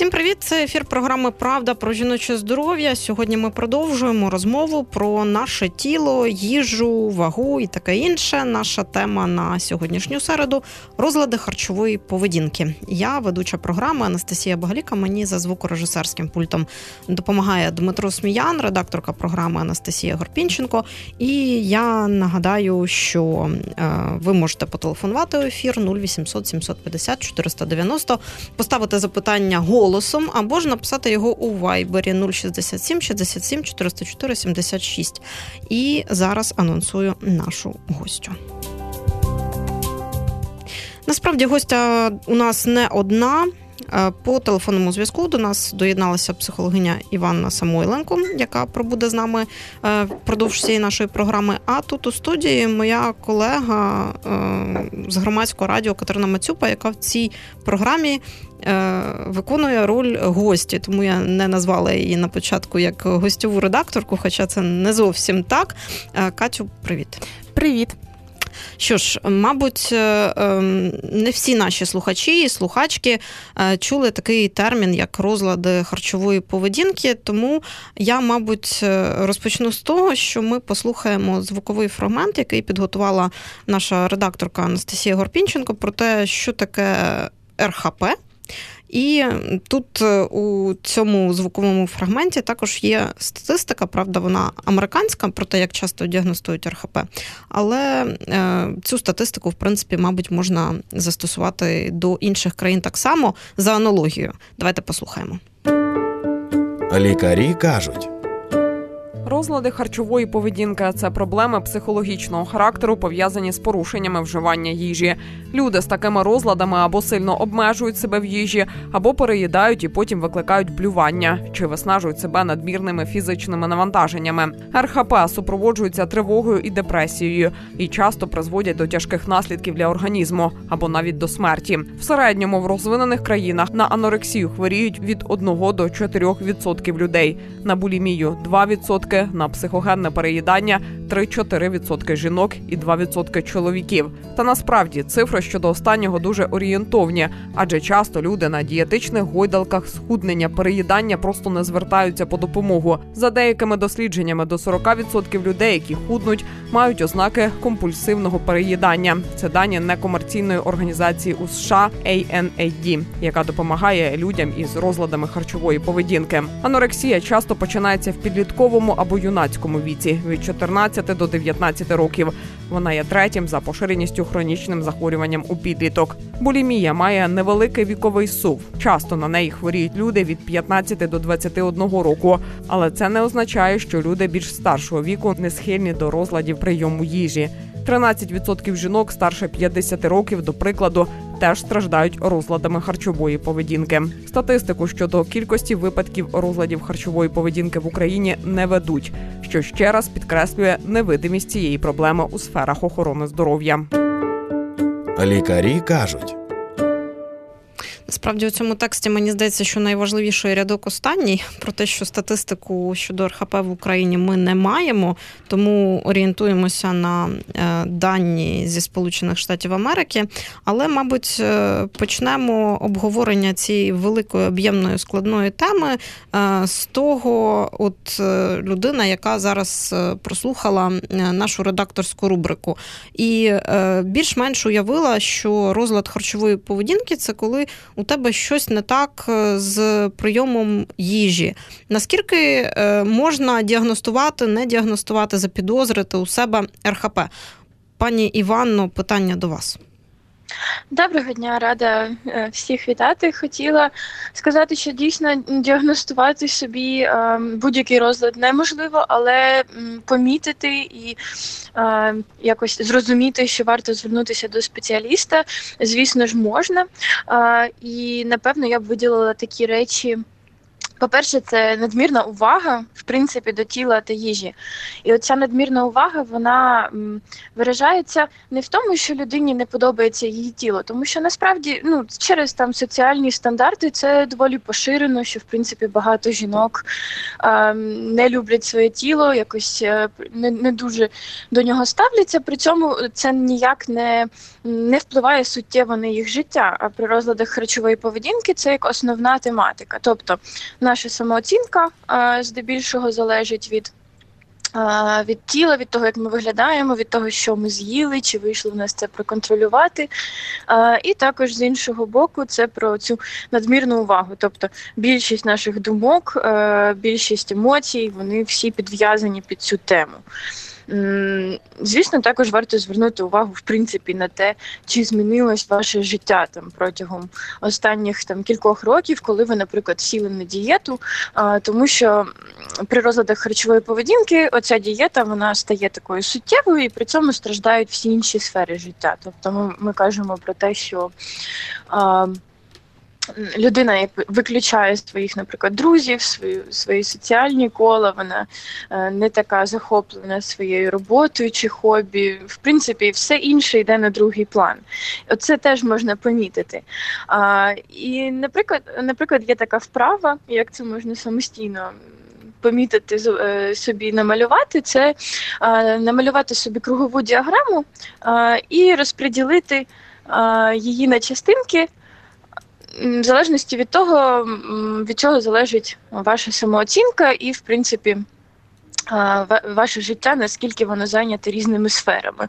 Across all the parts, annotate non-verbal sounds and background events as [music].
Всім привіт! Це ефір програми Правда про жіноче здоров'я. Сьогодні ми продовжуємо розмову про наше тіло, їжу, вагу і таке інше. Наша тема на сьогоднішню середу розлади харчової поведінки. Я ведуча програми Анастасія Багаліка. Мені за звукорежисерським пультом допомагає Дмитро Сміян, редакторка програми Анастасія Горпінченко. І я нагадаю, що е, ви можете потелефонувати у ефір 0800 750 490, поставити запитання голос голосом, або ж написати його у вайбері 067 67 404 76. І зараз анонсую нашу гостю. Насправді гостя у нас не одна. Е, по телефонному зв'язку до нас доєдналася психологиня Іванна Самойленко, яка пробуде з нами е, впродовж всієї нашої програми. А тут у студії моя колега е, з громадського радіо Катерина Мацюпа, яка в цій програмі виконує роль гості. Тому я не назвала її на початку як гостьову редакторку, хоча це не зовсім так. Катю, привіт. Привіт. Що ж, мабуть, е, ем, не всі наші слухачі і слухачки е, чули такий термін, як розлади харчової поведінки. Тому я, мабуть, е, розпочну з того, що ми послухаємо звуковий фрагмент, який підготувала наша редакторка Анастасія Горпінченко, про те, що таке РХП. І тут е, у цьому звуковому фрагменті також є статистика, правда, вона американська про те, як часто діагностують РХП. Але е, цю статистику, в принципі, мабуть, можна застосувати до інших країн так само за аналогією. Давайте послухаємо. Лікарі кажуть. Розлади харчової поведінки це проблеми психологічного характеру, пов'язані з порушеннями вживання їжі. Люди з такими розладами або сильно обмежують себе в їжі, або переїдають і потім викликають блювання чи виснажують себе надмірними фізичними навантаженнями. РХП супроводжуються тривогою і депресією і часто призводять до тяжких наслідків для організму або навіть до смерті. В середньому в розвинених країнах на анорексію хворіють від 1 до 4% людей, на булімію 2%, на психогенне переїдання 3-4% жінок і 2% чоловіків. Та насправді цифри щодо останнього дуже орієнтовні, адже часто люди на дієтичних гойдалках схуднення переїдання просто не звертаються по допомогу. За деякими дослідженнями до 40% людей, які худнуть, мають ознаки компульсивного переїдання. Це дані некомерційної організації у США ANAD, яка допомагає людям із розладами харчової поведінки. Анорексія часто починається в підлітковому або юнацькому віці від 14 до 19 років. Вона є третім за поширеністю хронічним захворюванням у підліток. Булімія має невеликий віковий сув. Часто на неї хворіють люди від 15 до 21 року, але це не означає, що люди більш старшого віку не схильні до розладів прийому їжі. 13% жінок старше 50 років, до прикладу, теж страждають розладами харчової поведінки. Статистику щодо кількості випадків розладів харчової поведінки в Україні не ведуть, що ще раз підкреслює невидимість цієї проблеми у сферах охорони здоров'я. Лікарі кажуть. Справді у цьому тексті мені здається, що найважливіший рядок останній [laughs] про те, що статистику щодо РХП в Україні ми не маємо, тому орієнтуємося на е, дані зі Сполучених Штатів Америки. Але, мабуть, е, почнемо обговорення цієї великої об'ємної складної теми е, з того, от людина, яка зараз прослухала нашу редакторську рубрику, і більш-менш уявила, що розлад харчової поведінки це коли у тебе щось не так е, з прийомом їжі. Наскільки е, можна діагностувати, не діагностувати, запідозрити у себе РХП? Пані Іванно, питання до вас. Доброго дня, рада е, всіх вітати. Хотіла сказати, що дійсно діагностувати собі е, будь-який розлад неможливо, але помітити і е, якось зрозуміти, що варто звернутися до спеціаліста, звісно ж, можна. І напевно я б виділила такі речі. По-перше, це надмірна увага, в принципі, до тіла та їжі. І оця надмірна увага вона виражається не в тому, що людині не подобається її тіло, тому що насправді ну, через там соціальні стандарти це доволі поширено, що в принципі багато жінок е, не люблять своє тіло, якось е, не, не дуже до нього ставляться. При цьому це ніяк не, не впливає суттєво на їх життя. А при розладах харчової поведінки це як основна тематика. Тобто наша самооцінка здебільшого залежить від. Від тіла, від того, як ми виглядаємо, від того, що ми з'їли, чи вийшло в нас це проконтролювати. І також з іншого боку, це про цю надмірну увагу. Тобто більшість наших думок, е, більшість емоцій, вони всі підв'язані під цю тему. Звісно, також варто звернути увагу в принципі на те, чи змінилось ваше життя там протягом останніх там кількох років, коли ви, наприклад, сіли на дієту, тому що при розладах харчової поведінки оця дієта вона стає такою суттєвою, і при цьому страждають всі інші сфери життя. Тобто, ми, ми кажемо про те, що людина виключає своїх, наприклад, друзів, свої, свої соціальні кола, вона е, не така захоплена своєю роботою чи хобі. В принципі, все інше йде на другий план. Оце теж можна помітити. А, І, наприклад, наприклад, є така вправа, як це можна самостійно. Помітити е, собі намалювати це намалювати собі кругову діаграму і розподілити її на частинки, в залежності від того, від чого залежить ваша самооцінка, і, в принципі, ваше життя, наскільки воно зайняте різними сферами.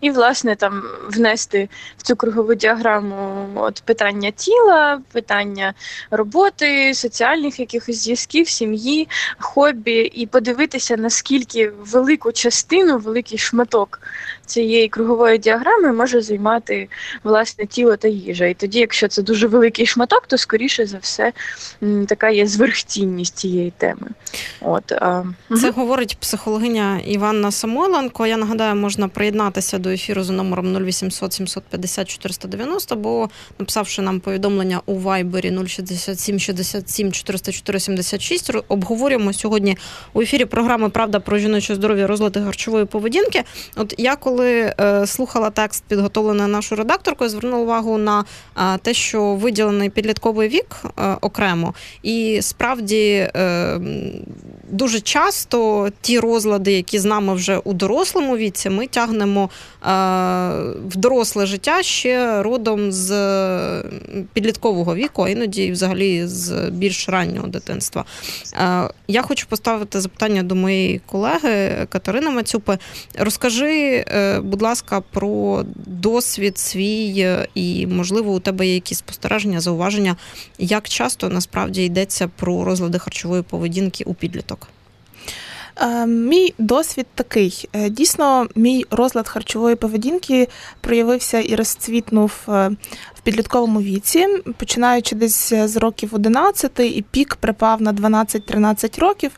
І, власне, там внести в цю кругову діаграму от питання тіла, питання роботи, соціальних якихось зв'язків, сім'ї, хобі, і подивитися, наскільки велику частину, великий шматок цієї кругової діаграми може займати власне тіло та їжа. І тоді, якщо це дуже великий шматок, то скоріше за все така є зверхцінність цієї теми. От а, Це мгм. говорить психологиня Іванна Самойленко. Я нагадаю, можна приєднатися до ефіру за номером 0800 750 490, бо написавши нам повідомлення у Вайбері 067 67 404 76, ро- обговорюємо сьогодні у ефірі програми Правда про жіноче здоров'я розлади харчової поведінки. От я коли е, слухала текст, підготовлений нашою редакторкою, звернула увагу на е, те, що виділений підлітковий вік е, окремо, і справді дуже часто ті розлади, які з нами вже у дорослому віці, ми тягнемо е, в доросле життя ще родом з е, підліткового віку, а іноді взагалі з більш раннього дитинства. Е, Я хочу поставити запитання до моєї колеги Катерини Мацюпи. Розкажи, будь ласка, про досвід свій і, можливо, у тебе є якісь спостереження, зауваження, як часто насправді йдеться про розлади харчової поведінки у підліток. Е, Мій досвід такий. Е, Дійсно, мій розлад харчової поведінки проявився і розцвітнув е, підлітковому віці, починаючи десь з років 11, і пік припав на 12-13 років.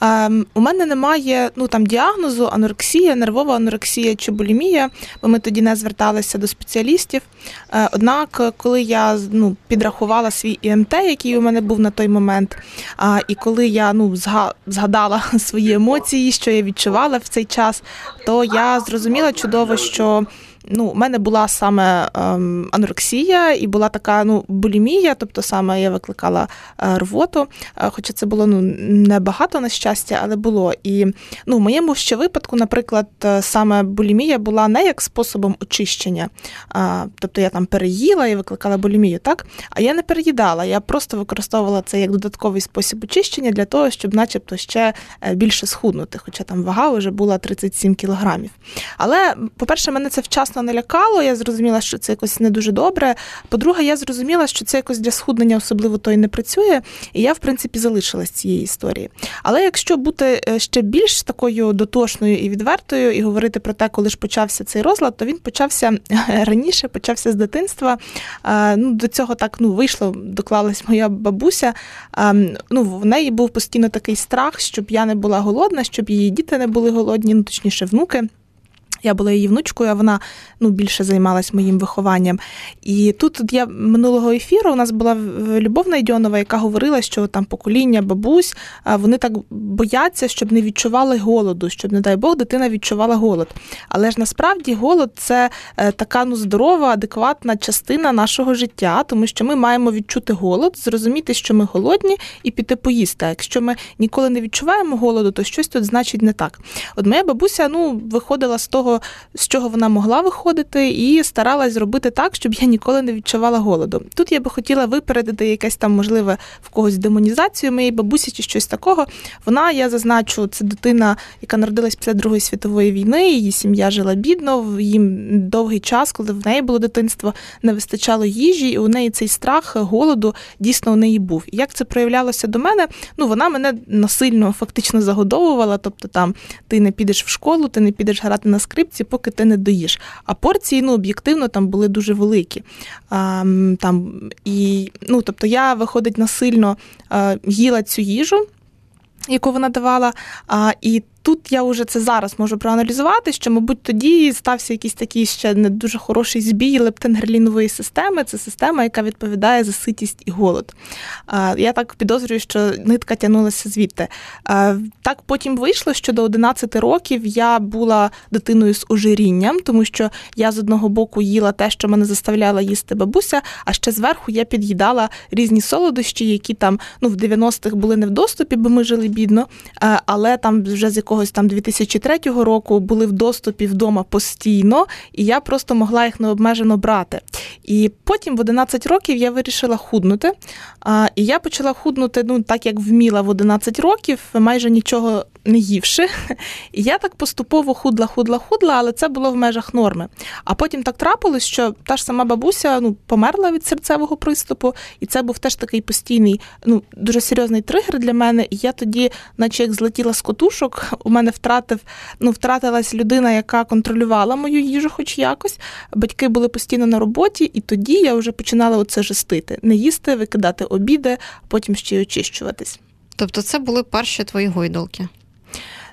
Ем, У мене немає ну там діагнозу анорексія, нервова анорексія чи булімія, бо ми тоді не зверталися до спеціалістів. Е, Однак, коли я ну, підрахувала свій ІМТ, який у мене був на той момент, і коли я ну, згадала [laughs] свої емоції, що я відчувала в цей час, то я зрозуміла чудово, що ну, у мене була саме ем, анорексія і була така ну, булімія, тобто саме я викликала е, рвоту, е, хоча це було ну, небагато на щастя, але було. І ну, в моєму ще випадку, наприклад, е, саме булімія була не як способом очищення, а, тобто я там переїла і викликала булімію, так? А я не переїдала, я просто використовувала це як додатковий спосіб очищення для того, щоб, начебто, ще більше схуднути, хоча там вага вже була 37 кілограмів. Але, по-перше, мене це вчасно не лякало, я зрозуміла, що це якось не дуже добре. По-друге, я зрозуміла, що це якось для схуднення особливо то і не працює, і я, в принципі, залишилась цієї історії. Але якщо бути е, ще більш такою дотошною і відвертою, і говорити про те, коли ж почався цей розлад, то він почався раніше, почався з дитинства. Е, Ну, до цього так ну, вийшло, доклалась моя бабуся. Е, Ну, в неї був постійно такий страх, щоб я не була голодна, щоб її діти не були голодні, ну точніше, внуки. Я була її внучкою, а вона ну, більше займалась моїм вихованням. І тут я минулого ефіру у нас була Любовна Ідьонова, яка говорила, що там покоління бабусь, вони так бояться, щоб не відчували голоду, щоб, не дай Бог, дитина відчувала голод. Але ж насправді голод це е, така ну, здорова, адекватна частина нашого життя, тому що ми маємо відчути голод, зрозуміти, що ми голодні, і піти поїсти. А якщо ми ніколи не відчуваємо голоду, то щось тут значить не так. От моя бабуся ну, виходила з того того, з чого вона могла виходити, і старалась зробити так, щоб я ніколи не відчувала голоду. Тут я би хотіла випередити якесь там, можливе, в когось демонізацію моєї бабусі чи щось такого. Вона, я зазначу, це дитина, яка народилась після Другої світової війни. Її сім'я жила бідно. Їм довгий час, коли в неї було дитинство, не вистачало їжі, і у неї цей страх голоду дійсно у неї був. І як це проявлялося до мене? Ну вона мене насильно фактично загодовувала. Тобто, там ти не підеш в школу, ти не підеш грати на скрипці, скрипці, поки ти не доїш. А порції ну, об'єктивно там були дуже великі. А, там, і, ну, Тобто я, виходить, насильно а, їла цю їжу, яку вона давала. А, І тут я вже це зараз можу проаналізувати, що, мабуть, тоді стався якийсь такий ще не дуже хороший збій лептенгерлінової системи. Це система, яка відповідає за ситість і голод. Я так підозрюю, що нитка тягнулася звідти. Так потім вийшло, що до 11 років я була дитиною з ожирінням, тому що я з одного боку їла те, що мене заставляла їсти бабуся, а ще зверху я під'їдала різні солодощі, які там ну, в 90-х були не в доступі, бо ми жили бідно, але там вже з якогось там 2003 року були в доступі вдома постійно, і я просто могла їх необмежено брати. І потім в 11 років я вирішила худнути. І я почала худнути, ну так як вміла в 11 років, майже нічого не ївши. [laughs] І я так поступово худла, худла, худла, але це було в межах норми. А потім так трапилось, що та ж сама бабуся ну, померла від серцевого приступу, і це був теж такий постійний, ну дуже серйозний тригер для мене. І я тоді, наче як злетіла з котушок, у мене втратив, ну, втратилась людина, яка контролювала мою їжу, хоч якось. Батьки були постійно на роботі, і тоді я вже починала оце жестити: не їсти, викидати обіди, потім ще й очищуватись. Тобто, це були перші твої гойдалки.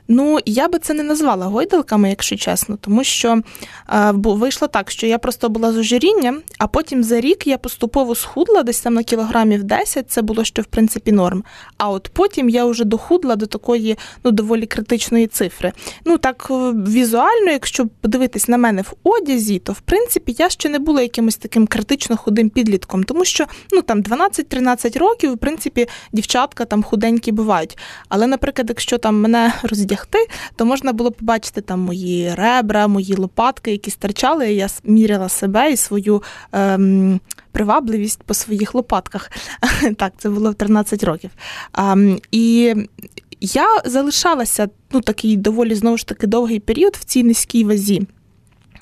Ну, я би це не назвала гойдалками, якщо чесно, тому що е, вийшло так, що я просто була з ожирінням, а потім за рік я поступово схудла десь там на кілограмів 10, це було ще в принципі норм. А от потім я вже дохудла до такої ну, доволі критичної цифри. Ну так е, візуально, якщо подивитись на мене в одязі, то в принципі я ще не була якимось таким критично худим підлітком, тому що ну там 12-13 років, в принципі, дівчатка там худенькі бувають. Але, наприклад, якщо там мене [laughs] роздягати, одягти, то можна було побачити там мої ребра, мої лопатки, які стирчали. Я міряла себе і свою ем, привабливість по своїх лопатках. [laughs] Так, це було в 13 років. Ем, і я залишалася ну, такий доволі знову ж таки довгий період в цій низькій вазі.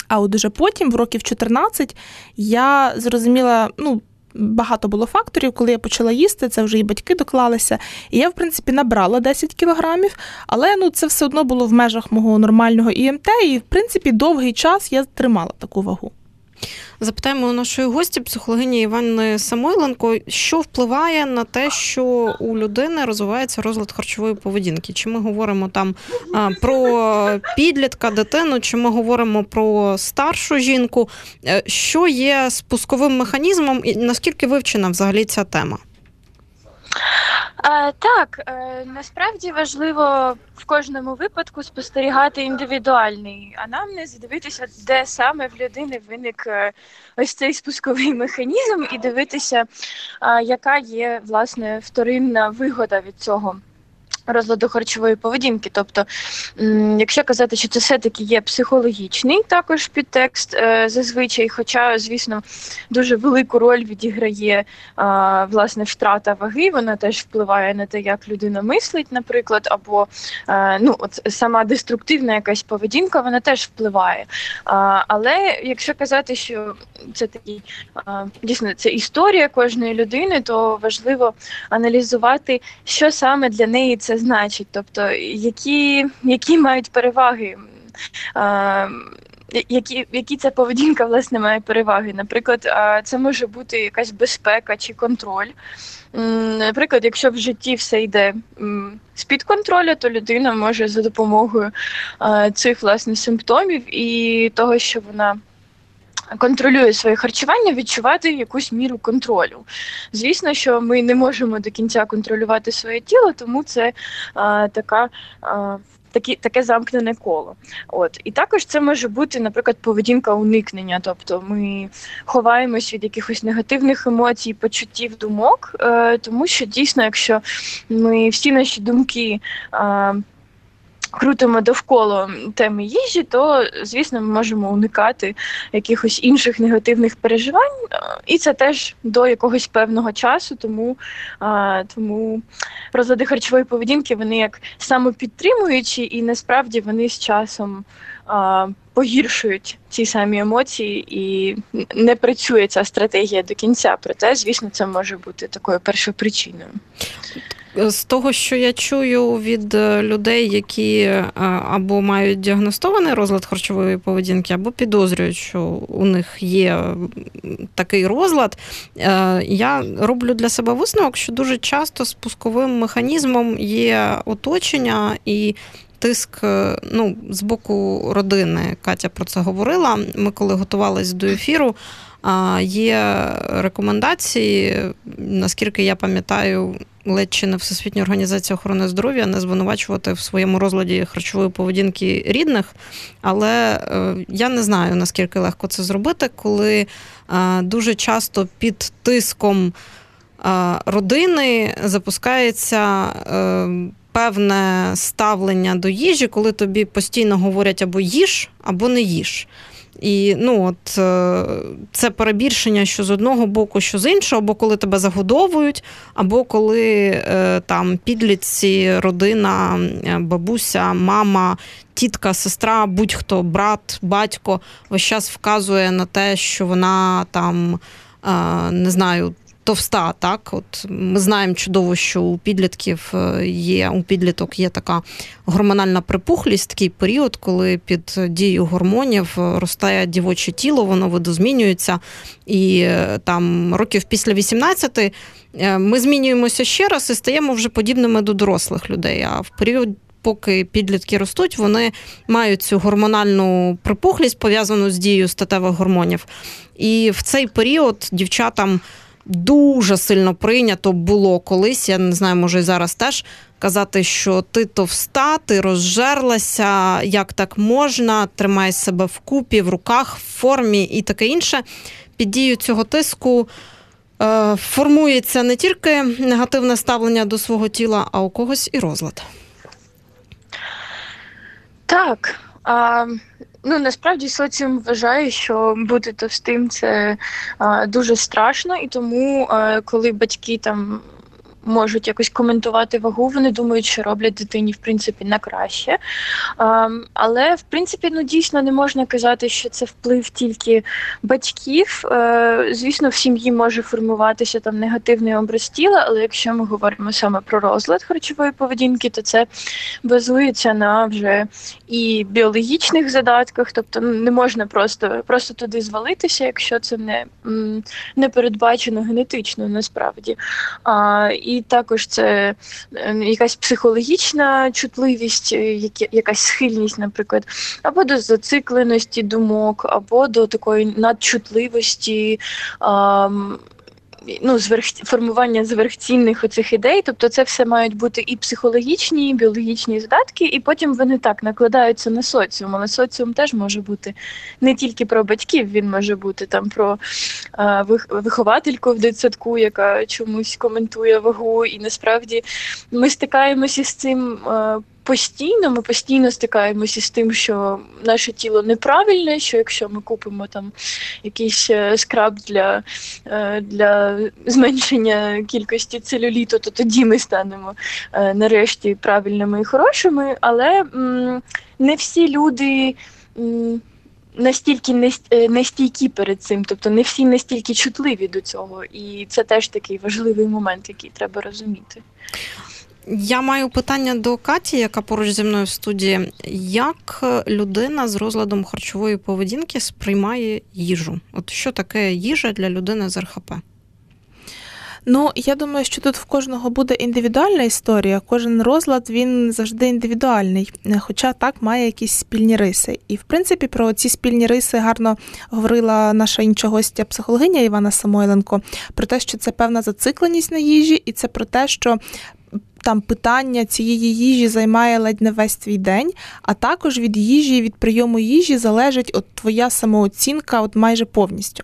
А от уже потім, в років 14, я зрозуміла, ну, багато було факторів, коли я почала їсти, це вже і батьки доклалися. І я, в принципі, набрала 10 кілограмів, але ну, це все одно було в межах мого нормального ІМТ, і в принципі довгий час я тримала таку вагу. Запитаємо у нашої гості, психологині Івани Самойленко, що впливає на те, що у людини розвивається розлад харчової поведінки? Чи ми говоримо там про підлітка, дитину, чи ми говоримо про старшу жінку? Е, що є спусковим механізмом, і наскільки вивчена взагалі ця тема? Так, е, насправді важливо в кожному випадку спостерігати індивідуальний анамнез, дивитися, де саме в людини виник е, ось цей спусковий [laughs] механізм, і дивитися, яка є власне вторинна вигода від цього розладу харчової поведінки. Тобто, якщо казати, що це все-таки є психологічний також підтекст е, зазвичай, хоча, звісно, дуже велику роль відіграє власне втрата ваги, вона теж впливає на те, як людина мислить, наприклад, або е, ну, от сама деструктивна якась поведінка, вона теж впливає. Але якщо казати, що це такий дійсно це історія кожної людини, то важливо аналізувати, що саме для неї це значить, тобто які які мають переваги. які, які ця поведінка власне має переваги. Наприклад, це може бути якась безпека чи контроль. Наприклад, якщо в житті все йде з-під контролю, то людина може за допомогою цих власне симптомів і того, що вона контролює своє харчування, відчувати якусь міру контролю. Звісно, що ми не можемо до кінця контролювати своє тіло, тому це а, така. А, Такі таке замкнене коло. От і також це може бути, наприклад, поведінка уникнення. Тобто ми ховаємось від якихось негативних емоцій, почуттів, думок, е, тому що дійсно, якщо ми всі наші думки. Е, крутимо довкола теми їжі, то звісно ми можемо уникати якихось інших негативних переживань, і це теж до якогось певного часу, тому а, тому розлади харчової поведінки вони як самопідтримуючі, і насправді вони з часом а, погіршують ці самі емоції, і не працює ця стратегія до кінця. Проте, звісно, це може бути такою першопричиною. З того, що я чую від е, людей, які е, або мають діагностований розлад харчової поведінки, або підозрюють, що у них є такий розлад, е, я роблю для себе висновок, що дуже часто спусковим механізмом є оточення і. Тиск ну, з боку родини Катя про це говорила. Ми коли готувалися до ефіру, є рекомендації, наскільки я пам'ятаю, ледь чи не Всесвітня організація охорони здоров'я не звинувачувати в своєму розладі харчової поведінки рідних, але е, я не знаю наскільки легко це зробити, коли е, дуже часто під тиском е, родини запускається. Певне ставлення до їжі, коли тобі постійно говорять або їж, або не їж. І ну, от е, це перебільшення, що з одного боку, що з іншого, або коли тебе загодовують, або коли е, там підлітці, родина, е, бабуся, мама, тітка, сестра, будь-хто, брат, батько весь час вказує на те, що вона там не знаю товста. Так, от ми знаємо чудово, що у підлітків е, є у підліток є така гормональна припухлість, такий період, коли під дією гормонів росте дівоче тіло, воно видозмінюється, і е, там років після 18 е, ми змінюємося ще раз і стаємо вже подібними до дорослих людей. А в період. Поки підлітки ростуть, вони мають цю гормональну припухлість пов'язану з дією статевих гормонів. І в цей період дівчатам дуже сильно прийнято було колись. Я не знаю, може і зараз теж казати, що ти товста, ти розжерлася, як так можна, тримай себе в купі, в руках, в формі і таке інше. Під дією цього тиску. Е, формується не тільки негативне ставлення до свого тіла, а у когось і розлад. Так. А, Ну насправді соціум вважає, що бути товстим це а, дуже страшно, і тому, а, коли батьки там можуть якось коментувати вагу. Вони думають, що роблять дитині в принципі на краще. Але в принципі, ну дійсно не можна казати, що це вплив тільки батьків. Е, звісно, в сім'ї може формуватися там негативний образ тіла, але якщо ми говоримо саме про розлад харчової поведінки, то це базується на вже і біологічних задатках, тобто не можна просто просто туди звалитися, якщо це не не передбачено генетично насправді. А, І також це е, якась психологічна чутливість, які якась схильність, наприклад, або до зацикленості думок, або до такої надчутливості ну, зверх, формування зверхцінних оцих ідей, тобто це все мають бути і психологічні, і біологічні задатки, і потім вони так накладаються на соціум. Але соціум теж може бути не тільки про батьків, він може бути там про а, виховательку в дитсадку, яка чомусь коментує вагу, і насправді ми стикаємося з цим. А, постійно ми постійно стикаємося з тим, що наше тіло неправильне, що якщо ми купимо там якийсь е, скраб для е, для зменшення кількості целюліту, то тоді ми станемо е, нарешті правильними і хорошими. Але не всі люди. Настільки нестійкі перед цим, тобто не всі настільки чутливі до цього, і це теж такий важливий момент, який треба розуміти. Я маю питання до Каті, яка поруч зі мною в студії. Як людина з розладом харчової поведінки сприймає їжу? От що таке їжа для людини з РХП? Ну, я думаю, що тут в кожного буде індивідуальна історія. Кожен розлад він завжди індивідуальний, хоча так має якісь спільні риси. І в принципі про ці спільні риси гарно говорила наша інша гостя, психологиня Івана Самойленко, про те, що це певна зацикленість на їжі, і це про те, що там питання цієї їжі займає ледь не весь твій день, а також від їжі, від прийому їжі залежить от твоя самооцінка от майже повністю.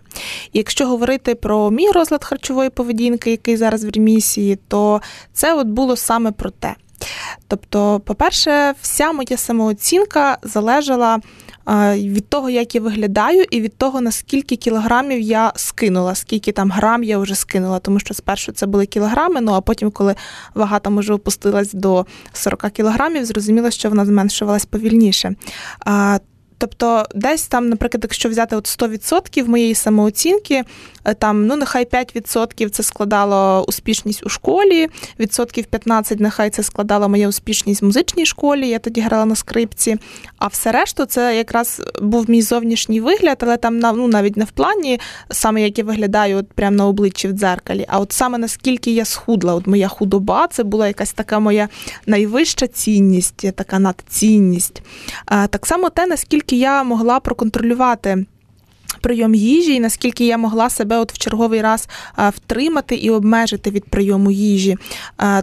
І якщо говорити про мій розлад харчової поведінки, який зараз в ремісії, то це от було саме про те. Тобто, по-перше, вся моя самооцінка залежала від того, як я виглядаю, і від того, наскільки кілограмів я скинула, скільки там грам я вже скинула. Тому що спершу це були кілограми, ну а потім, коли вага там уже опустилась до 40 кілограмів, зрозуміло, що вона зменшувалась повільніше. Тобто, десь там, наприклад, якщо взяти от 100% моєї самооцінки, е, там ну нехай 5% це складало успішність у школі, відсотків 15 нехай це складала моя успішність в музичній школі. Я тоді грала на скрипці. А все решту це якраз був мій зовнішній вигляд, але там ну, навіть не в плані, саме як я виглядаю, от прямо на обличчі в дзеркалі, а от саме наскільки я схудла, от моя худоба, це була якась така моя найвища цінність, така надцінність. Так само те, наскільки я могла проконтролювати прийом їжі, і наскільки я могла себе от в черговий раз втримати і обмежити від прийому їжі.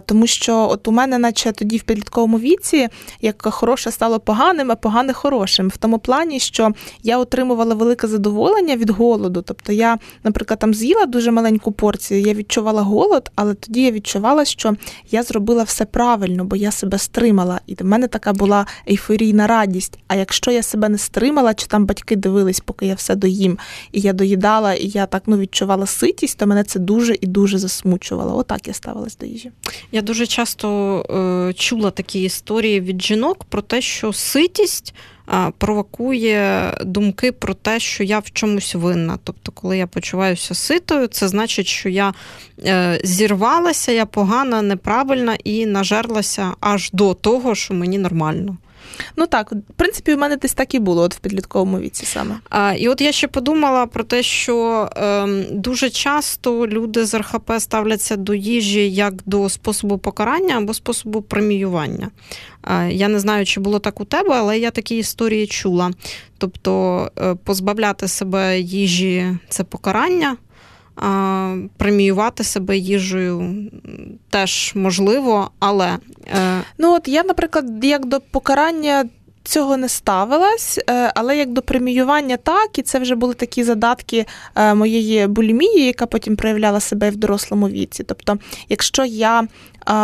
Тому що от у мене, наче тоді в підлітковому віці, як хороше стало поганим, а погане хорошим. В тому плані, що я отримувала велике задоволення від голоду. Тобто я, наприклад, там з'їла дуже маленьку порцію, я відчувала голод, але тоді я відчувала, що я зробила все правильно, бо я себе стримала. І в мене така була ейфорійна радість. А якщо я себе не стримала, чи там батьки дивились, поки я все доїм, їм, і я доїдала, і я так ну відчувала ситість, то мене це дуже і дуже засмучувало. Отак я ставилась до їжі. Я дуже часто е, чула такі історії від жінок про те, що ситість. Провокує думки про те, що я в чомусь винна. Тобто, коли я почуваюся ситою, це значить, що я е, зірвалася, я погана, неправильна і нажерлася аж до того, що мені нормально. Ну так, в принципі, у мене десь так і було от в підлітковому віці саме. А, І от я ще подумала про те, що е, дуже часто люди з РХП ставляться до їжі як до способу покарання або способу преміювання. А, я не знаю, чи було так у тебе, але я такі історії чула. Тобто е, позбавляти себе їжі це покарання преміювати себе їжею теж можливо, але. Е, ну от я, наприклад, як до покарання. Цього не ставилась, е, але як до преміювання, так, і це вже були такі задатки е, моєї булімії, яка потім проявляла себе в дорослому віці. Тобто, якщо я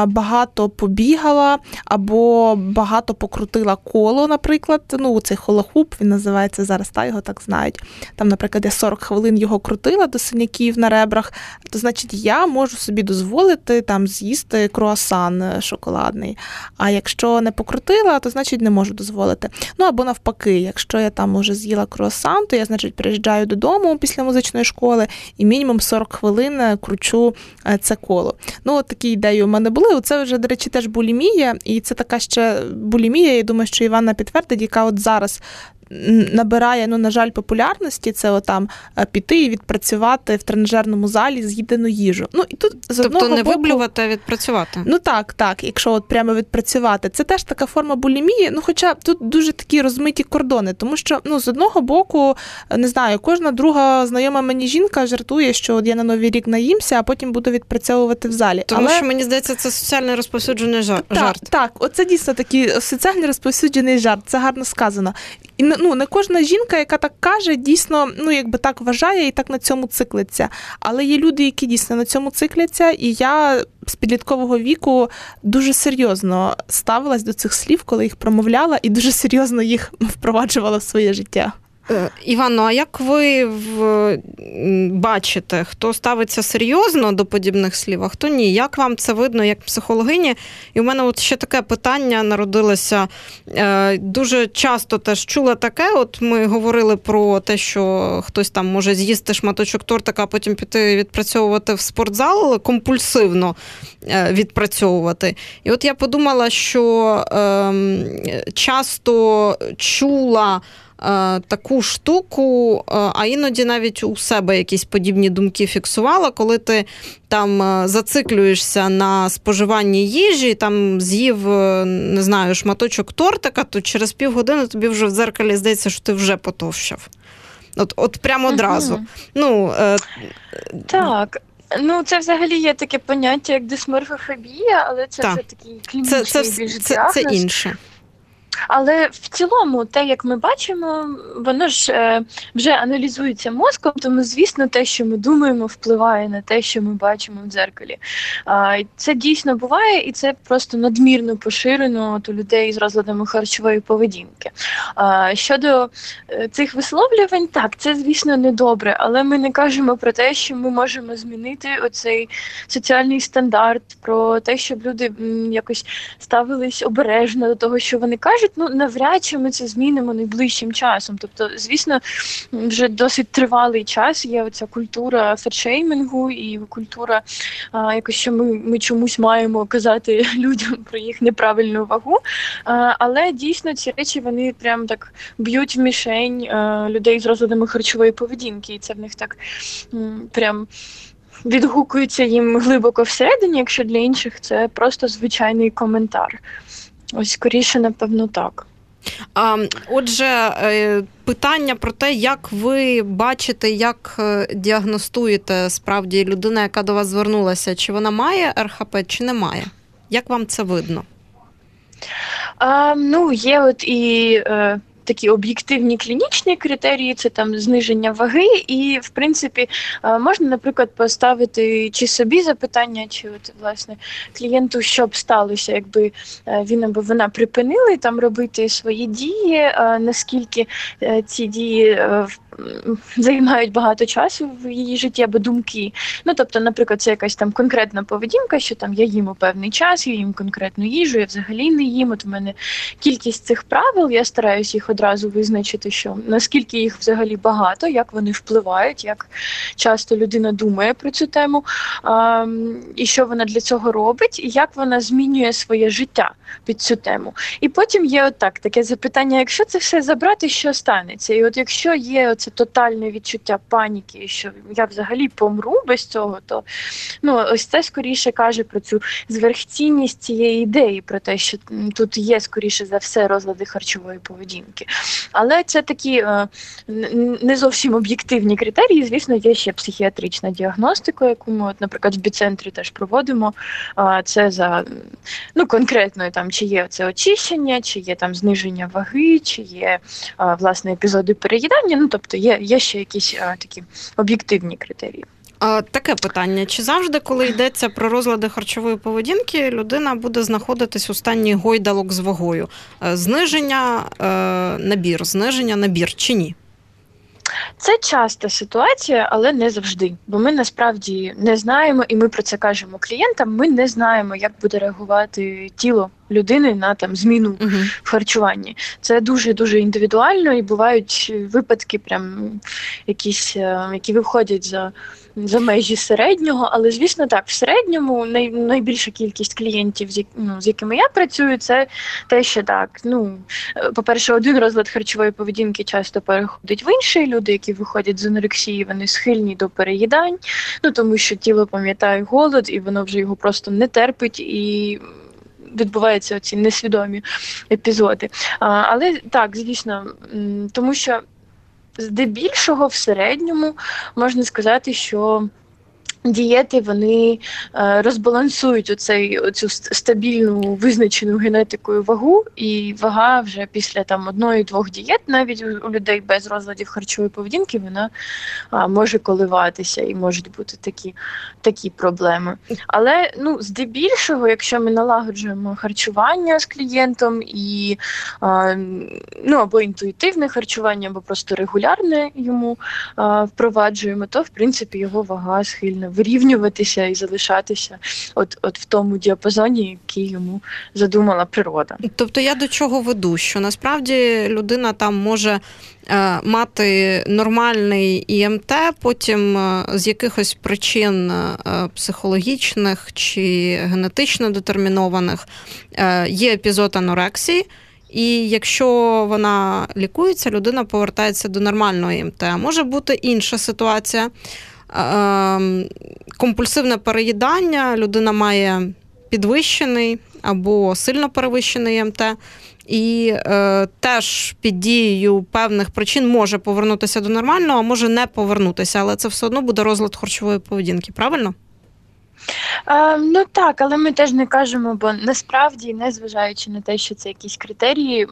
багато побігала або багато покрутила коло, наприклад. Ну, цей холохуп, він називається зараз, та його так знають. Там, наприклад, я 40 хвилин його крутила до синяків на ребрах, то значить я можу собі дозволити там з'їсти круасан е, шоколадний. А якщо не покрутила, то значить не можу дозволити. Ну або навпаки, якщо я там уже з'їла круасан, то я, значить, приїжджаю додому після музичної школи і мінімум 40 хвилин е, кручу е, це коло. Ну, от такі ідеї у мене були. Це вже, до речі, теж булімія, і це така ще булімія. Я думаю, що Івана підтвердить, яка от зараз набирає, ну, на жаль, популярності, це отам е, піти і відпрацювати в тренажерному залі з'їдену їжу. Ну, і тут з Тобто не боку, виблювати, а відпрацювати. Ну так, так, якщо от прямо відпрацювати. Це теж така форма булімії, ну хоча тут дуже такі розмиті кордони, тому що ну, з одного боку, не знаю, кожна друга знайома мені жінка жартує, що от я на новий рік наїмся, а потім буду відпрацьовувати в залі. Тому Але... що мені здається, це соціально розповсюджений жарт. Так, так, оце дійсно такий соціально розповсюджений жарт, це гарно сказано. І ну, не кожна жінка, яка так каже, дійсно ну, якби так вважає і так на цьому циклиться. Але є люди, які дійсно на цьому цикляться, і я з підліткового віку дуже серйозно ставилась до цих слів, коли їх промовляла, і дуже серйозно їх [laughs] впроваджувала в своє життя. Е, Івано, а як ви бачите, хто ставиться серйозно до подібних слів, а хто ні? Як вам це видно як психологині? І в мене от ще таке питання народилося. Е, Дуже часто теж чула таке. От ми говорили про те, що хтось там може з'їсти шматочок тортика, а потім піти відпрацьовувати в спортзал компульсивно е, відпрацьовувати. І от я подумала, що ем, часто чула. Е, Таку штуку, е, а іноді навіть у себе якісь подібні думки фіксувала, коли ти там е, зациклюєшся на споживанні їжі, там з'їв, не знаю, шматочок тортика, то через півгодини тобі вже в дзеркалі здається, що ти вже потовщав. От, от прямо одразу. Мгм. Ну, е, Так. Ну, це взагалі є таке поняття, як дисморфофобія, але це Так. вже такий клінічний це, більш це, це, це інше. Але в цілому, те, як ми бачимо, воно ж е, вже аналізується мозком, тому звісно, те, що ми думаємо, впливає на те, що ми бачимо в дзеркалі. І це дійсно буває, і це просто надмірно поширено от у людей з розладами харчової поведінки. А, щодо е, цих висловлювань, так, це звісно недобре, але ми не кажемо про те, що ми можемо змінити оцей соціальний стандарт, про те, щоб люди м, якось ставились обережно до того, що вони кажуть. Ну навряд чи ми це змінимо найближчим часом. Тобто, звісно, вже досить тривалий час є оця культура фетшеймінгу і культура, а, якось що ми, ми чомусь маємо казати [laughs] людям про їх неправильну вагу. А, але дійсно ці речі вони прям так б'ють в мішень е, людей з розладами харчової поведінки, і це в них так прям відгукується їм глибоко всередині, якщо для інших це просто звичайний коментар. Ось скоріше, напевно, так. А, отже, е, питання про те, як ви бачите, як е, діагностуєте справді людина, яка до вас звернулася, чи вона має РХП, чи не має? Як вам це видно? А, ну, є от і е, такі об'єктивні клінічні критерії, це там зниження ваги, і в принципі е, можна, наприклад, поставити чи собі запитання, чи от власне клієнту, що б сталося, якби е, він або вона припинили там робити свої дії, е, наскільки ці дії в- займають багато часу в її житті або думки. Ну тобто, наприклад, це якась там конкретна поведінка, що там я їм у певний час, я їм конкретну їжу, я взагалі не їм. От у мене кількість цих правил, я стараюсь їх одразу визначити, що наскільки їх взагалі багато, як вони впливають, як часто людина думає про цю тему, а, і що вона для цього робить, і як вона змінює своє життя під цю тему. І потім є отак таке запитання: якщо це все забрати, що станеться? І от якщо є оце тотальне відчуття паніки, що я взагалі помру без цього, то ну ось це скоріше каже про цю зверхцінність цієї ідеї, про те, що тут є скоріше за все розлади харчової поведінки. Але це такі е, не зовсім об'єктивні критерії. Звісно, є ще психіатрична діагностика, яку ми, от, наприклад, в біцентрі теж проводимо. Це за ну конкретно там чи є це очищення, чи є там зниження ваги, чи є власне епізоди переїдання. Ну тобто є, є ще якісь а, такі об'єктивні критерії. А, таке питання: чи завжди, коли йдеться про розлади харчової поведінки, людина буде знаходитись у стані гойдалок з вагою? Е, Зниження, е, набір, зниження, набір чи ні? Це часта ситуація, але не завжди. Бо ми насправді не знаємо, і ми про це кажемо клієнтам. Ми не знаємо, як буде реагувати тіло людини на там зміну Угу. в харчуванні. Це дуже дуже індивідуально, і бувають випадки, прям якісь, е, які виходять за. За межі середнього, але звісно, так в середньому най, найбільша кількість клієнтів, з, ну, з якими я працюю, це те, що так. Ну е, по-перше, один розлад харчової поведінки часто переходить в інший. Люди, які виходять з анорексії, вони схильні до переїдань, ну тому що тіло пам'ятає голод, і воно вже його просто не терпить і. Відбуваються ці несвідомі епізоди. А, але так, звісно, тому що здебільшого в середньому можна сказати, що Дієти вони е, розбалансують оцей оцю стабільну визначену генетикою вагу, і вага вже після там одної-двох дієт, навіть у, людей без розладів харчової поведінки, вона може коливатися і можуть бути такі такі проблеми. Але ну, здебільшого, якщо ми налагоджуємо харчування з клієнтом і ну або інтуїтивне харчування, або просто регулярне йому впроваджуємо, то в принципі його вага схильна вирівнюватися і залишатися от, от в тому діапазоні, який йому задумала природа. Тобто я до чого веду? Що насправді людина там може е, мати нормальний ІМТ, потім е, з якихось причин е, психологічних чи генетично детермінованих є епізод анорексії. І якщо вона лікується, людина повертається до нормального ІМТ. Може бути інша ситуація. Ем, компульсивне переїдання, людина має підвищений або сильно перевищений МТ, і е, теж під дією певних причин може повернутися до нормального, а може не повернутися, але це все одно буде розлад харчової поведінки, правильно? А, Ну так, але ми теж не кажемо, бо насправді, незважаючи на те, що це якісь критерії,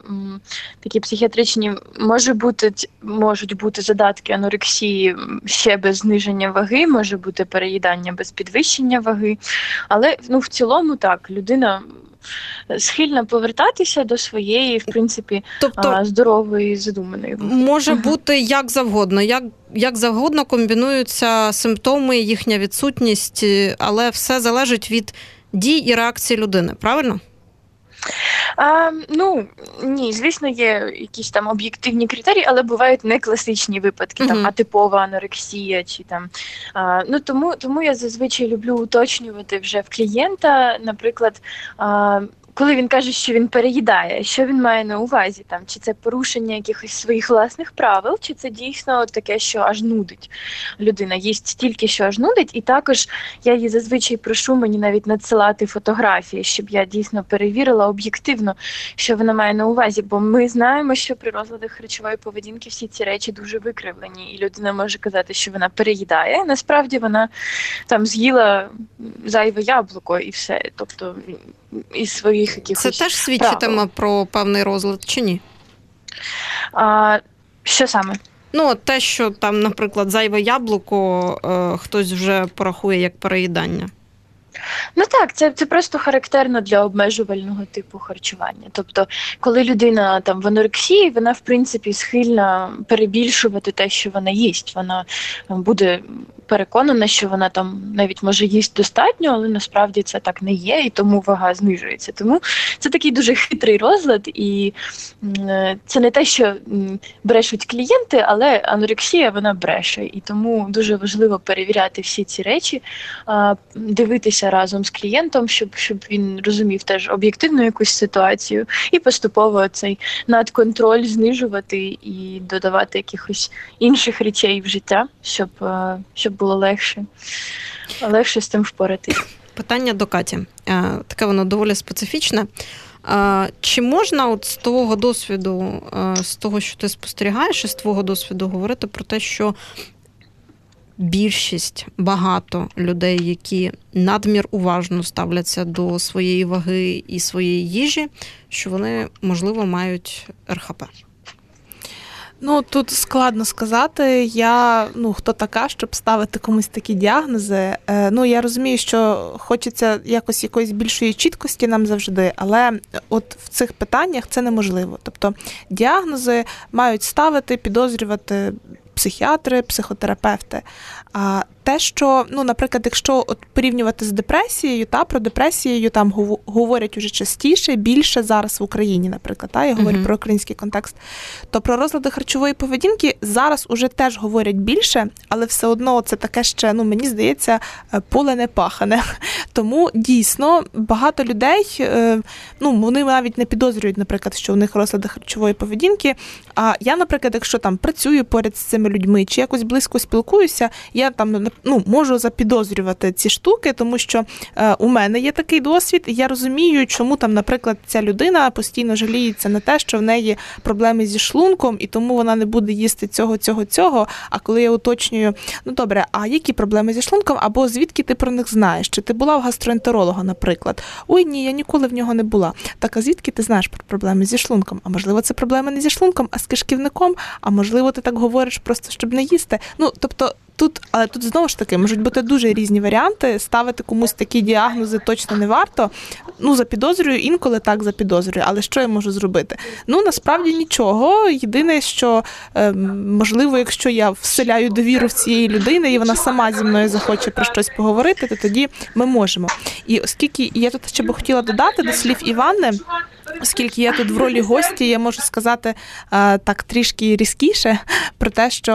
такі психіатричні, може бути можуть бути задатки анорексії ще без зниження ваги, може бути переїдання без підвищення ваги. Але ну в цілому так, людина схильна повертатися до своєї, в принципі, тобто, здорової задуманої. Може бути як завгодно, як як завгодно комбінуються симптоми, їхня відсутність, але все залежить від дій і реакції людини, правильно? А, Ну ні, звісно, є якісь там об'єктивні критерії, але бувають не класичні випадки, mm-hmm. там атипова анорексія чи там. А, Ну тому тому я зазвичай люблю уточнювати вже в клієнта, наприклад. А, коли він каже, що він переїдає, що він має на увазі там, чи це порушення якихось своїх власних правил, чи це дійсно таке, що аж нудить людина, їсть стільки, що аж нудить, і також я її зазвичай прошу мені навіть надсилати фотографії, щоб я дійсно перевірила об'єктивно, що вона має на увазі. Бо ми знаємо, що при розладах харчової поведінки всі ці речі дуже викривлені, і людина може казати, що вона переїдає. Насправді вона там з'їла зайве яблуко і все. Тобто із своїх якихось Це теж свідчитиме правил. про певний розлад чи ні? А, Що саме? Ну, те, що там, наприклад, зайве яблуко е, хтось вже порахує як переїдання. Ну так, це це просто характерно для обмежувального типу харчування. Тобто, коли людина там в анорексії, вона в принципі схильна перебільшувати те, що вона їсть. Вона буде переконана, що вона там навіть може їсть достатньо, але насправді це так не є, і тому вага знижується. Тому це такий дуже хитрий розлад, і це не те, що брешуть клієнти, але анорексія вона бреше. І тому дуже важливо перевіряти всі ці речі, дивитися разом з клієнтом, щоб щоб він розумів теж об'єктивну якусь ситуацію, і поступово цей надконтроль знижувати і додавати якихось інших речей в життя, щоб е, щоб було легше, легше з тим впоратись. Питання до Каті. Е, таке воно доволі специфічне. Е, чи можна от з того досвіду, е, з того, що ти спостерігаєш, і з твого досвіду говорити про те, що більшість багато людей, які надмір уважно ставляться до своєї ваги і своєї їжі, що вони можливо мають РХП? Ну тут складно сказати. Я ну хто така, щоб ставити комусь такі діагнози. Е, ну я розумію, що хочеться якось якоїсь більшої чіткості нам завжди, але от в цих питаннях це неможливо. Тобто діагнози мають ставити, підозрювати психіатри, психотерапевти. А те, що, ну, наприклад, якщо от порівнювати з депресією, та про депресією там говорять уже частіше, більше зараз в Україні, наприклад, та, я говорю uh-huh. про український контекст, то про розлади харчової поведінки зараз уже теж говорять більше, але все одно це таке ще, ну мені здається, е, поле не пахане. [laughs] Тому дійсно багато людей, е, ну вони навіть не підозрюють, наприклад, що у них розлади харчової поведінки. А я, наприклад, якщо там працюю поряд з цими людьми чи якось близько спілкуюся, я там ну, можу запідозрювати ці штуки, тому що е, у мене є такий досвід, і я розумію, чому там, наприклад, ця людина постійно жаліється на те, що в неї проблеми зі шлунком, і тому вона не буде їсти цього, цього, цього. А коли я уточнюю, ну добре, а які проблеми зі шлунком, або звідки ти про них знаєш? Чи ти була в гастроентеролога, наприклад? Ой, ні, я ніколи в нього не була. Так, а звідки ти знаєш про проблеми зі шлунком? А можливо, це проблеми не зі шлунком, а з кишківником, а можливо, ти так говориш просто щоб не їсти. Ну тобто. Тут, але тут знову ж таки можуть бути дуже різні варіанти. Ставити комусь такі діагнози точно не варто. Ну, за запідозрюю, інколи так за запідозрюю. Але що я можу зробити? Ну насправді нічого. Єдине, що е, можливо, якщо я вселяю довіру в цієї людини, і вона сама зі мною захоче про щось поговорити, то тоді ми можемо. І оскільки я тут ще би хотіла додати до слів Івани. Оскільки я тут в ролі гості, я можу сказати е, так трішки різкіше про те, що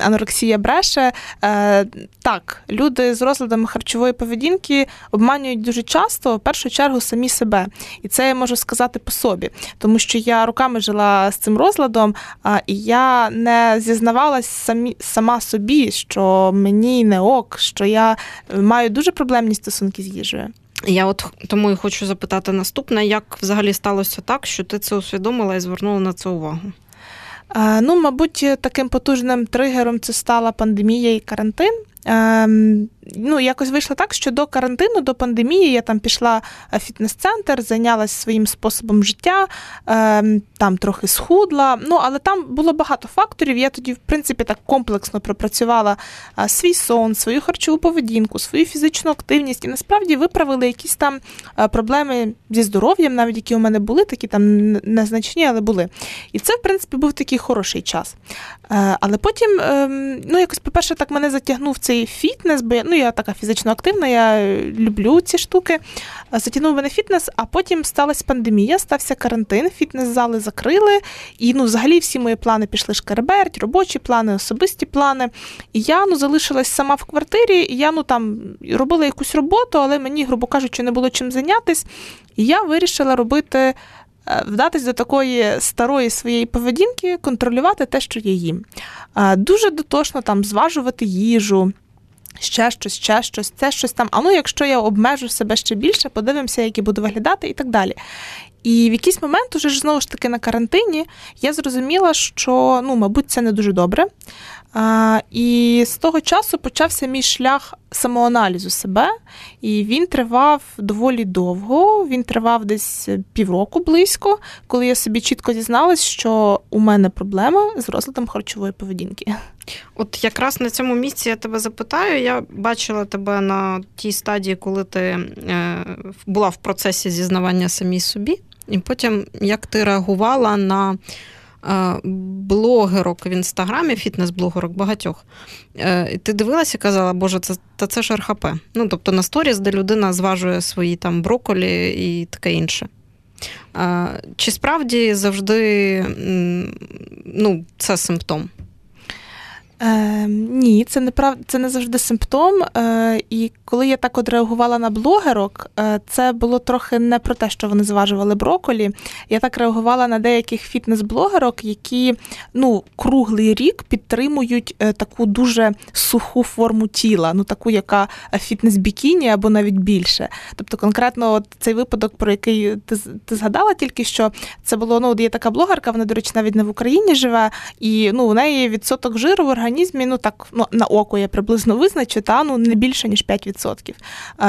анорексія бреше. Е, так, люди з розладами харчової поведінки обманюють дуже часто, в першу чергу, самі себе. І це я можу сказати по собі, тому що я руками жила з цим розладом, і я не зізнавалась самі сама собі, що мені не ок, що я маю дуже проблемні стосунки з їжею. Я от тому і хочу запитати наступне: як взагалі сталося так, що ти це усвідомила і звернула на це увагу? Ну, мабуть, таким потужним тригером це стала пандемія і карантин. Ну, якось вийшло так, що до карантину, до пандемії я там пішла в фітнес-центр, зайнялася своїм способом життя, ем, там трохи схудла. Ну, але там було багато факторів. Я тоді, в принципі, так комплексно пропрацювала свій сон, свою харчову поведінку, свою фізичну активність і насправді виправили якісь там проблеми зі здоров'ям, навіть які у мене були, такі там незначні, але були. І це, в принципі, був такий хороший час. Е, але потім, ем, ну, якось, по-перше, так мене затягнув цей фітнес, бо я, ну, я така фізично активна, я люблю ці штуки. Затягнув мене фітнес, а потім сталася пандемія, стався карантин, фітнес-зали закрили. І ну, взагалі всі мої плани пішли шкереберть, робочі плани, особисті плани. І я ну, залишилась сама в квартирі, і я ну, там робила якусь роботу, але мені, грубо кажучи, не було чим зайнятися. І я вирішила робити. Е, вдатись до такої старої своєї поведінки, контролювати те, що я їм. Дуже дотошно там зважувати їжу, ще щось, ще щось, це щось там. А ну, якщо я обмежу себе ще більше, подивимося, як я буду виглядати і так далі. І в якийсь момент, уже ж знову ж таки на карантині, я зрозуміла, що ну, мабуть, це не дуже добре. І з того часу почався мій шлях самоаналізу себе, і він тривав доволі довго. Він тривав десь півроку близько, коли я собі чітко дізналась, що у мене проблема з розладом харчової поведінки. От якраз на цьому місці я тебе запитаю. Я бачила тебе на тій стадії, коли ти е, була в процесі зізнавання самій собі, і потім як ти реагувала на. Блогерок в інстаграмі, фітнес-блогерок багатьох. Е, ти дивилася і казала, Боже, це та це ж РХП. Ну, тобто на сторіс, де людина зважує свої там броколі і таке інше. Чи справді завжди ну, це симптом? Е, Ні, це не прав... це не завжди симптом. Е, І коли я так от реагувала на блогерок, е, це було трохи не про те, що вони зважували броколі. Я так реагувала на деяких фітнес-блогерок, які ну, круглий рік підтримують е, таку дуже суху форму тіла, ну таку, яка фітнес-бікіні або навіть більше. Тобто, конкретно, от цей випадок, про який ти ти згадала тільки що, це було ну, є така блогерка, вона, до речі, навіть не в Україні живе, і ну, у неї відсоток жиру в організмі, ну так ну, на око я приблизно визначу, та ну не більше ніж 5%.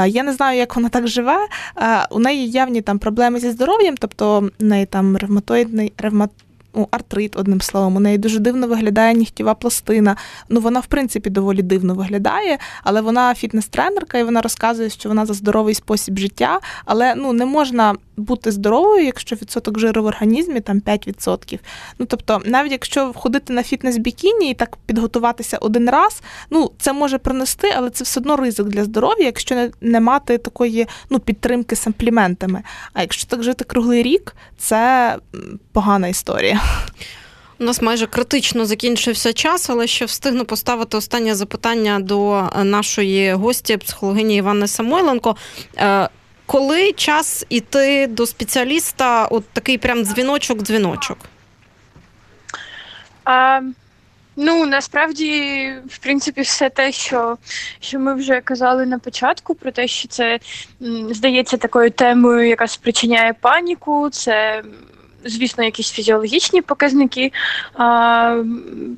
Я не знаю, як вона так живе. У неї явні там проблеми зі здоров'ям, тобто в неї там ревматоїдний ревмат ну, артрит, одним словом, у неї дуже дивно виглядає нігтєва пластина. Ну, вона, в принципі, доволі дивно виглядає, але вона фітнес-тренерка і вона розказує, що вона за здоровий спосіб життя, але ну, не можна бути здоровою, якщо відсоток жиру в організмі там 5%. Ну, тобто, навіть якщо ходити на фітнес-бікіні і так підготуватися один раз, ну, це може принести, але це все одно ризик для здоров'я, якщо не, не мати такої ну, підтримки сампліментами. А якщо так жити круглий рік, це погана історія. У нас майже критично закінчився час, але ще встигну поставити останнє запитання до нашої гості, психологині Івани Самойленко. Е, коли час іти до спеціаліста, от такий прям дзвіночок-дзвіночок? А, Ну насправді, в принципі, все те, що, що ми вже казали на початку, про те, що це здається такою темою, яка спричиняє паніку. Це звісно, якісь фізіологічні показники а,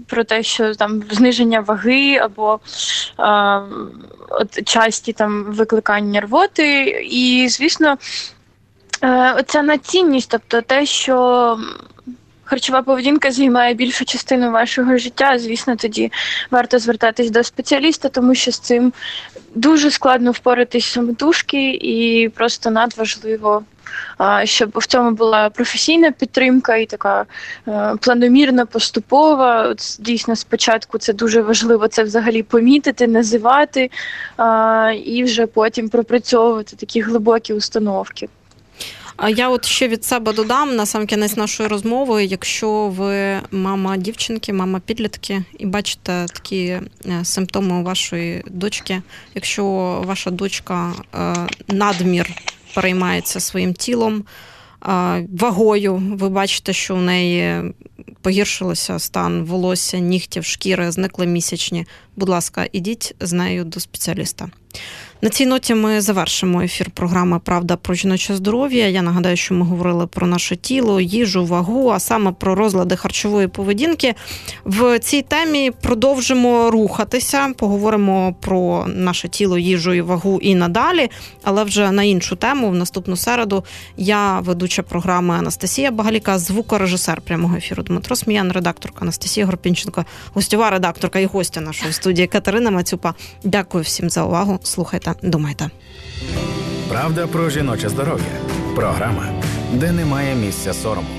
про те, що там зниження ваги або а, от часті там викликання рвоти. І, звісно, е, оця націнність, тобто те, що. Харчова поведінка займає більшу частину вашого життя. Звісно, тоді варто звертатись до спеціаліста, тому що з цим дуже складно впоратись самотужки і просто надважливо щоб в цьому була професійна підтримка і така е, планомірна, поступова. От дійсно спочатку це дуже важливо це взагалі помітити, називати і вже потім пропрацьовувати такі глибокі установки. А я от ще від себе додам на сам кінець нашої розмови. Якщо ви мама дівчинки, мама підлітки, і бачите такі е, симптоми у вашої дочки, якщо ваша дочка е, надмір переймається своїм тілом, е, вагою, ви бачите, що у неї погіршилося стан волосся, нігтів, шкіри, зникли місячні. Будь ласка, ідіть з нею до спеціаліста. На цій ноті ми завершимо ефір програми Правда про жіноче здоров'я. Я нагадаю, що ми говорили про наше тіло, їжу, вагу, а саме про розлади харчової поведінки. В цій темі продовжимо рухатися, поговоримо про наше тіло, їжу і вагу і надалі, але вже на іншу тему в наступну середу я ведуча програми Анастасія Багаліка, звукорежисер прямого ефіру Дмитро Сміян, редакторка Анастасія Горпінченко, гостьова редакторка і гостя нашої студії Катерина Мацюпа. Дякую всім за увагу. Слухайте, думайте. Правда про жіноче здоров'я. Програма, де немає місця сорому.